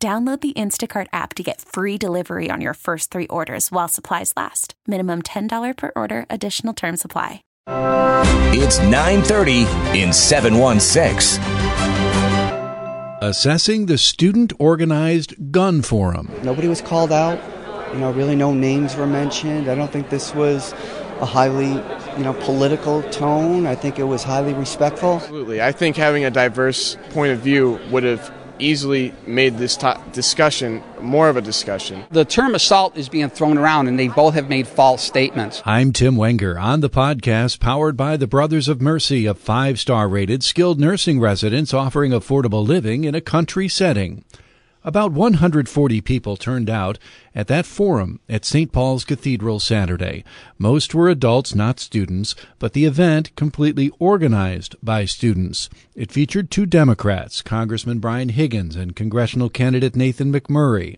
Download the Instacart app to get free delivery on your first three orders while supplies last. Minimum $10 per order, additional term supply. It's 930 in 716. Assessing the student organized gun forum. Nobody was called out. You know, really no names were mentioned. I don't think this was a highly, you know, political tone. I think it was highly respectful. Absolutely. I think having a diverse point of view would have easily made this to- discussion more of a discussion. The term assault is being thrown around, and they both have made false statements. I'm Tim Wenger on the podcast powered by the Brothers of Mercy, a five star rated skilled nursing residence offering affordable living in a country setting. About 140 people turned out at that forum at St. Paul's Cathedral Saturday. Most were adults, not students, but the event completely organized by students. It featured two Democrats, Congressman Brian Higgins and congressional candidate Nathan McMurray.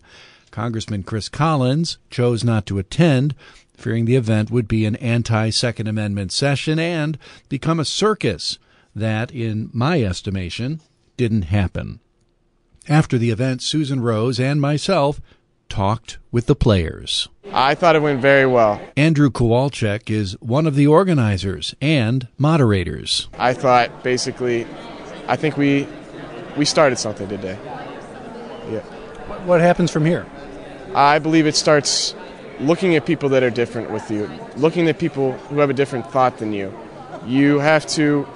Congressman Chris Collins chose not to attend, fearing the event would be an anti Second Amendment session and become a circus that, in my estimation, didn't happen. After the event, Susan Rose and myself talked with the players. I thought it went very well. Andrew Kowalczyk is one of the organizers and moderators. I thought basically, I think we we started something today. Yeah. What happens from here? I believe it starts looking at people that are different with you, looking at people who have a different thought than you. You have to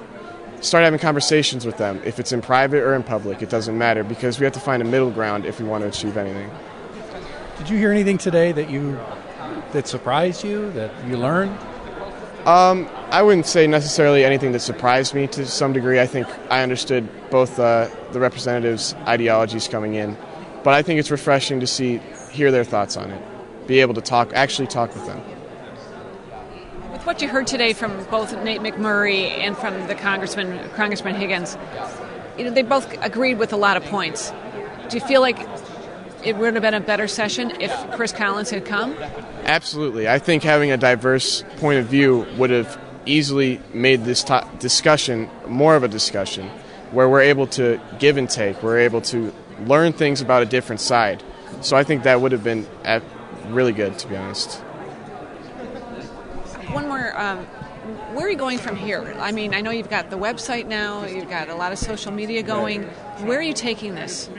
start having conversations with them. If it's in private or in public, it doesn't matter because we have to find a middle ground if we want to achieve anything. Did you hear anything today that you that surprised you that you learned? Um, I wouldn't say necessarily anything that surprised me to some degree. I think I understood both uh, the representatives' ideologies coming in, but I think it's refreshing to see hear their thoughts on it, be able to talk, actually talk with them. What you heard today from both Nate McMurray and from the Congressman Congressman Higgins, you know, they both agreed with a lot of points. Do you feel like it would have been a better session if Chris Collins had come? Absolutely. I think having a diverse point of view would have easily made this to- discussion more of a discussion where we're able to give and take, we're able to learn things about a different side. So I think that would have been uh, really good, to be honest. One. Um, where are you going from here? I mean, I know you've got the website now, you've got a lot of social media going. Where are you taking this?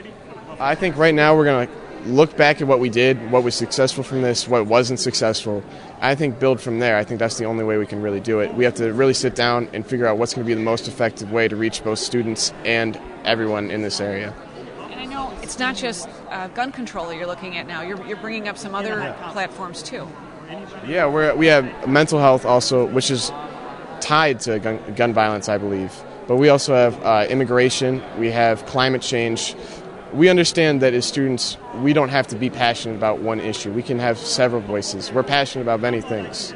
I think right now we're going to look back at what we did, what was successful from this, what wasn't successful. I think build from there. I think that's the only way we can really do it. We have to really sit down and figure out what's going to be the most effective way to reach both students and everyone in this area. And I know it's not just uh, gun control you're looking at now. You're, you're bringing up some other platforms too. Yeah, we're, we have mental health also, which is tied to gun, gun violence, I believe. But we also have uh, immigration, we have climate change. We understand that as students, we don't have to be passionate about one issue. We can have several voices. We're passionate about many things.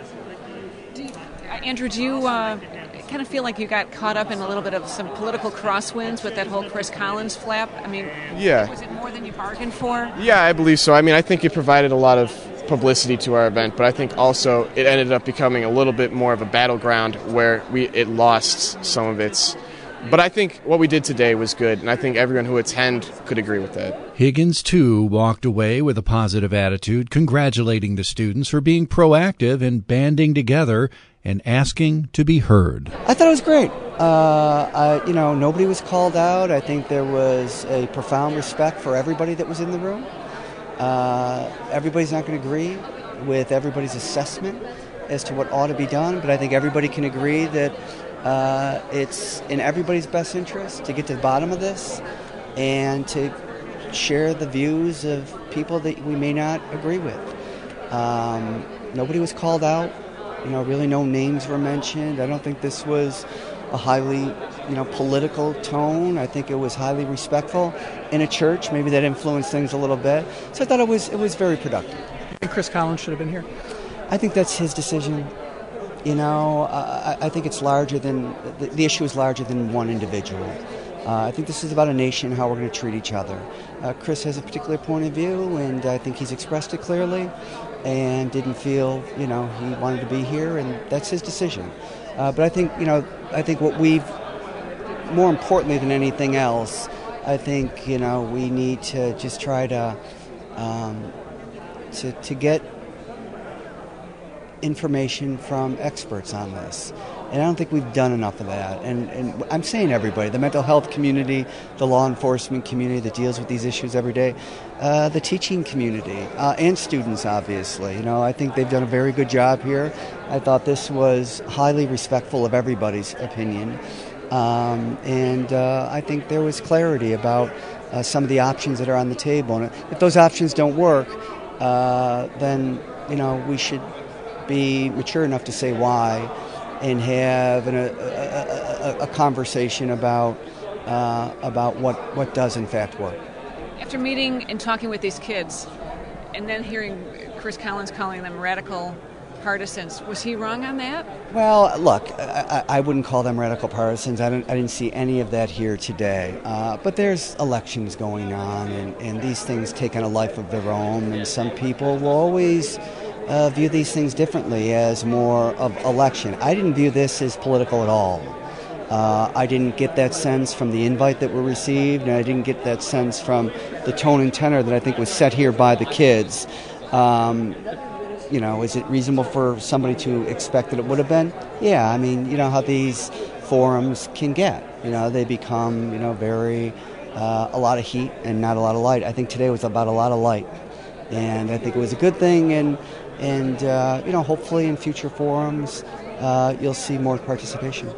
Do you, uh, Andrew, do you uh, kind of feel like you got caught up in a little bit of some political crosswinds with that whole Chris Collins flap? I mean, yeah. was it more than you bargained for? Yeah, I believe so. I mean, I think it provided a lot of publicity to our event, but I think also it ended up becoming a little bit more of a battleground where we it lost some of its. But I think what we did today was good, and I think everyone who attended could agree with that. Higgins, too, walked away with a positive attitude, congratulating the students for being proactive and banding together and asking to be heard. I thought it was great. Uh, I, you know, nobody was called out. I think there was a profound respect for everybody that was in the room. Uh, everybody's not going to agree with everybody's assessment as to what ought to be done, but I think everybody can agree that uh, it's in everybody's best interest to get to the bottom of this and to share the views of people that we may not agree with. Um, nobody was called out. You know, really no names were mentioned. I don't think this was a highly, you know political tone. I think it was highly respectful in a church. Maybe that influenced things a little bit. So I thought it was it was very productive. You think Chris Collins should have been here? I think that's his decision. You know, uh, I, I think it's larger than the, the issue is larger than one individual. Uh, I think this is about a nation, and how we're going to treat each other. Uh, Chris has a particular point of view, and I think he's expressed it clearly, and didn't feel, you know, he wanted to be here, and that's his decision. Uh, but I think, you know, I think what we've, more importantly than anything else, I think, you know, we need to just try to, um, to, to get information from experts on this. And I don't think we've done enough of that. And, and I'm saying everybody the mental health community, the law enforcement community that deals with these issues every day, uh, the teaching community, uh, and students, obviously. You know, I think they've done a very good job here. I thought this was highly respectful of everybody's opinion. Um, and uh, I think there was clarity about uh, some of the options that are on the table. And if those options don't work, uh, then, you know, we should be mature enough to say why and have an, a, a, a, conversation about uh, about what, what does in fact work. After meeting and talking with these kids, and then hearing Chris Collins calling them radical partisans, was he wrong on that? Well, look, I, I wouldn't call them radical partisans. I, I didn't see any of that here today. Uh, but there's elections going on, and, and these things take on a life of their own, and some people will always uh, view these things differently as more of election. I didn't view this as political at all. Uh, I didn't get that sense from the invite that we received, and I didn't get that sense from the tone and tenor that I think was set here by the kids. Um, you know, is it reasonable for somebody to expect that it would have been? Yeah, I mean, you know how these forums can get. You know, they become, you know, very, uh, a lot of heat and not a lot of light. I think today was about a lot of light. And I think it was a good thing, and and uh, you know, hopefully in future forums, uh, you'll see more participation.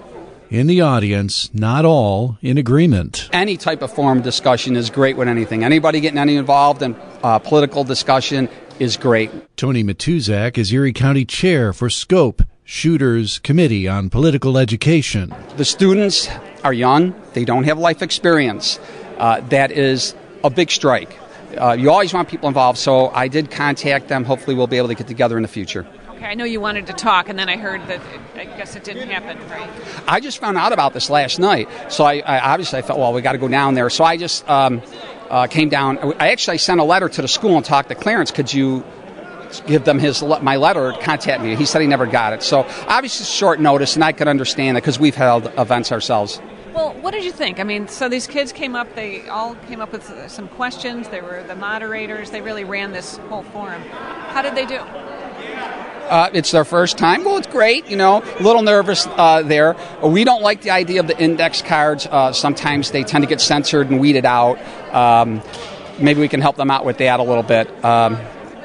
In the audience, not all in agreement. Any type of forum discussion is great with anything. Anybody getting any involved in uh, political discussion is great. Tony Matuzak is Erie County Chair for SCOPE, Shooters Committee on Political Education. The students are young, they don't have life experience. Uh, that is a big strike uh, you always want people involved, so I did contact them. Hopefully, we'll be able to get together in the future. Okay, I know you wanted to talk, and then I heard that it, I guess it didn't happen, right? I just found out about this last night, so I, I obviously I thought, well, we got to go down there. So I just um, uh, came down. I actually sent a letter to the school and talked to Clarence. Could you give them his my letter, contact me? He said he never got it. So obviously, short notice, and I could understand that because we've held events ourselves. Well, what did you think? I mean, so these kids came up, they all came up with some questions. They were the moderators. They really ran this whole forum. How did they do? Uh, it's their first time. Well, it's great, you know, a little nervous uh, there. We don't like the idea of the index cards. Uh, sometimes they tend to get censored and weeded out. Um, maybe we can help them out with that a little bit. Um,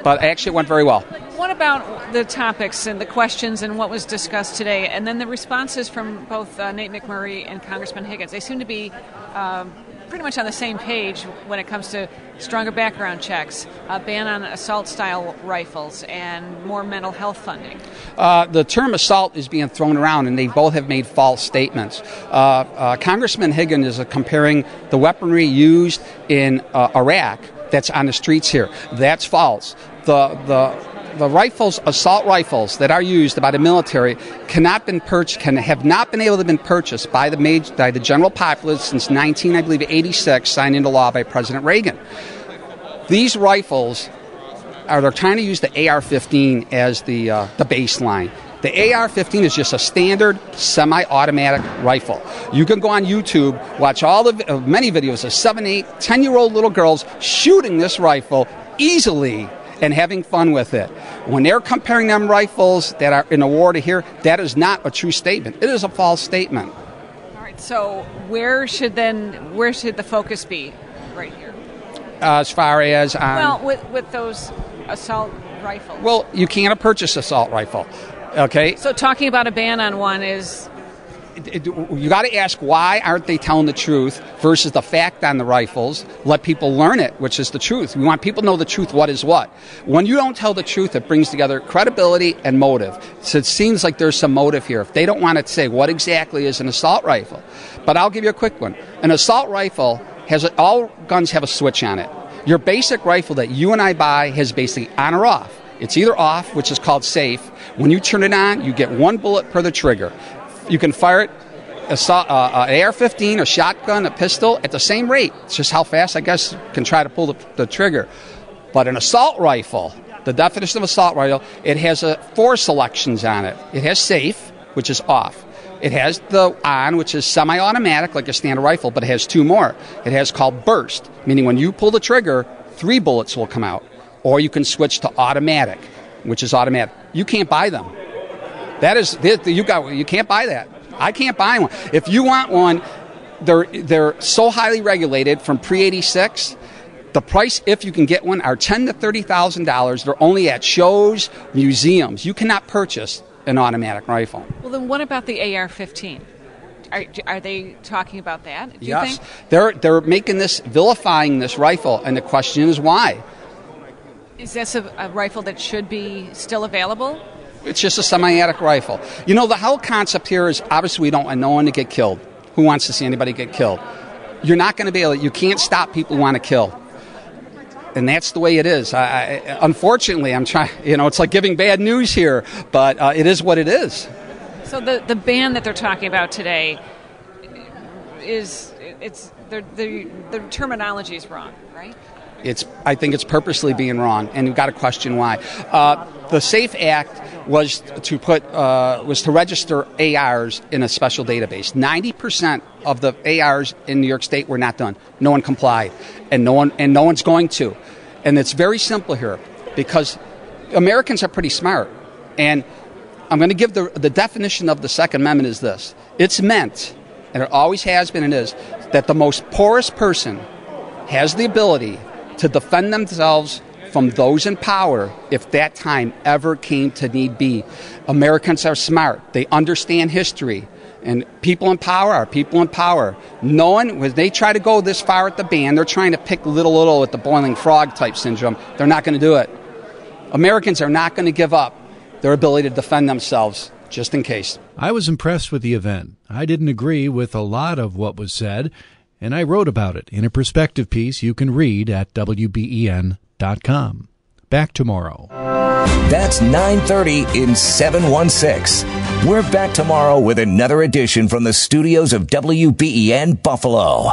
but actually, it went very well. What about the topics and the questions and what was discussed today, and then the responses from both uh, Nate McMurray and Congressman Higgins? They seem to be um, pretty much on the same page when it comes to stronger background checks, a ban on assault style rifles, and more mental health funding. Uh, the term assault is being thrown around, and they both have made false statements. Uh, uh Congressman Higgins is comparing the weaponry used in uh, Iraq that's on the streets here. That's false. The, the the rifles, assault rifles that are used by the military, cannot been purchased, can have not been able to been purchased by the major, by the general populace since 19, I believe, 86, signed into law by President Reagan. These rifles are they're trying to use the AR-15 as the uh, the baseline. The AR-15 is just a standard semi-automatic rifle. You can go on YouTube, watch all the uh, many videos of seven, eight, ten-year-old little girls shooting this rifle easily and having fun with it. When they're comparing them rifles that are in a war to here, that is not a true statement. It is a false statement. All right. So where should then where should the focus be right here? Uh, as far as um, well, with with those assault rifles. Well, you can't purchase assault rifle. Okay. So talking about a ban on one is you got to ask why aren't they telling the truth versus the fact on the rifles. Let people learn it, which is the truth. We want people to know the truth. What is what? When you don't tell the truth, it brings together credibility and motive. So it seems like there's some motive here. If they don't want to say what exactly is an assault rifle, but I'll give you a quick one. An assault rifle has all guns have a switch on it. Your basic rifle that you and I buy has basically on or off. It's either off, which is called safe. When you turn it on, you get one bullet per the trigger. You can fire it uh, uh, an AR-15, a shotgun, a pistol at the same rate. It's just how fast, I guess, can try to pull the, the trigger. But an assault rifle, the definition of assault rifle, it has a, four selections on it. It has safe, which is off. It has the on, which is semi-automatic, like a standard rifle, but it has two more. It has called burst, meaning when you pull the trigger, three bullets will come out. Or you can switch to automatic, which is automatic. You can't buy them. That is, you got, you can't buy that. I can't buy one. If you want one, they're they're so highly regulated from pre eighty six. The price, if you can get one, are ten to thirty thousand dollars. They're only at shows, museums. You cannot purchase an automatic rifle. Well, then what about the AR-15? Are, are they talking about that? yes, they're they're making this vilifying this rifle, and the question is why. Is this a, a rifle that should be still available? It's just a semi-automatic rifle. You know, the whole concept here is obviously we don't want no one to get killed. Who wants to see anybody get killed? You're not going to be able. You can't stop people who want to kill and that's the way it is. I, I, unfortunately, I'm trying. You know, it's like giving bad news here, but uh, it is what it is. So the the ban that they're talking about today is it's the the terminology is wrong, right? It's I think it's purposely being wrong, and you've got to question why. Uh, the SAFE Act was to put uh, was to register ARs in a special database. Ninety percent of the ARs in New York State were not done. No one complied, and no one and no one's going to. And it's very simple here because Americans are pretty smart, and I'm going to give the the definition of the Second Amendment is this: it's meant, and it always has been and is, that the most poorest person has the ability to defend themselves from those in power if that time ever came to need be. Americans are smart, they understand history. And people in power are people in power. No one, when they try to go this far at the ban, they're trying to pick little, little at the boiling frog type syndrome. They're not going to do it. Americans are not going to give up their ability to defend themselves just in case. I was impressed with the event. I didn't agree with a lot of what was said, and I wrote about it in a perspective piece you can read at WBEN com. Back tomorrow. That's 9:30 in 716. We're back tomorrow with another edition from the studios of WBEN Buffalo.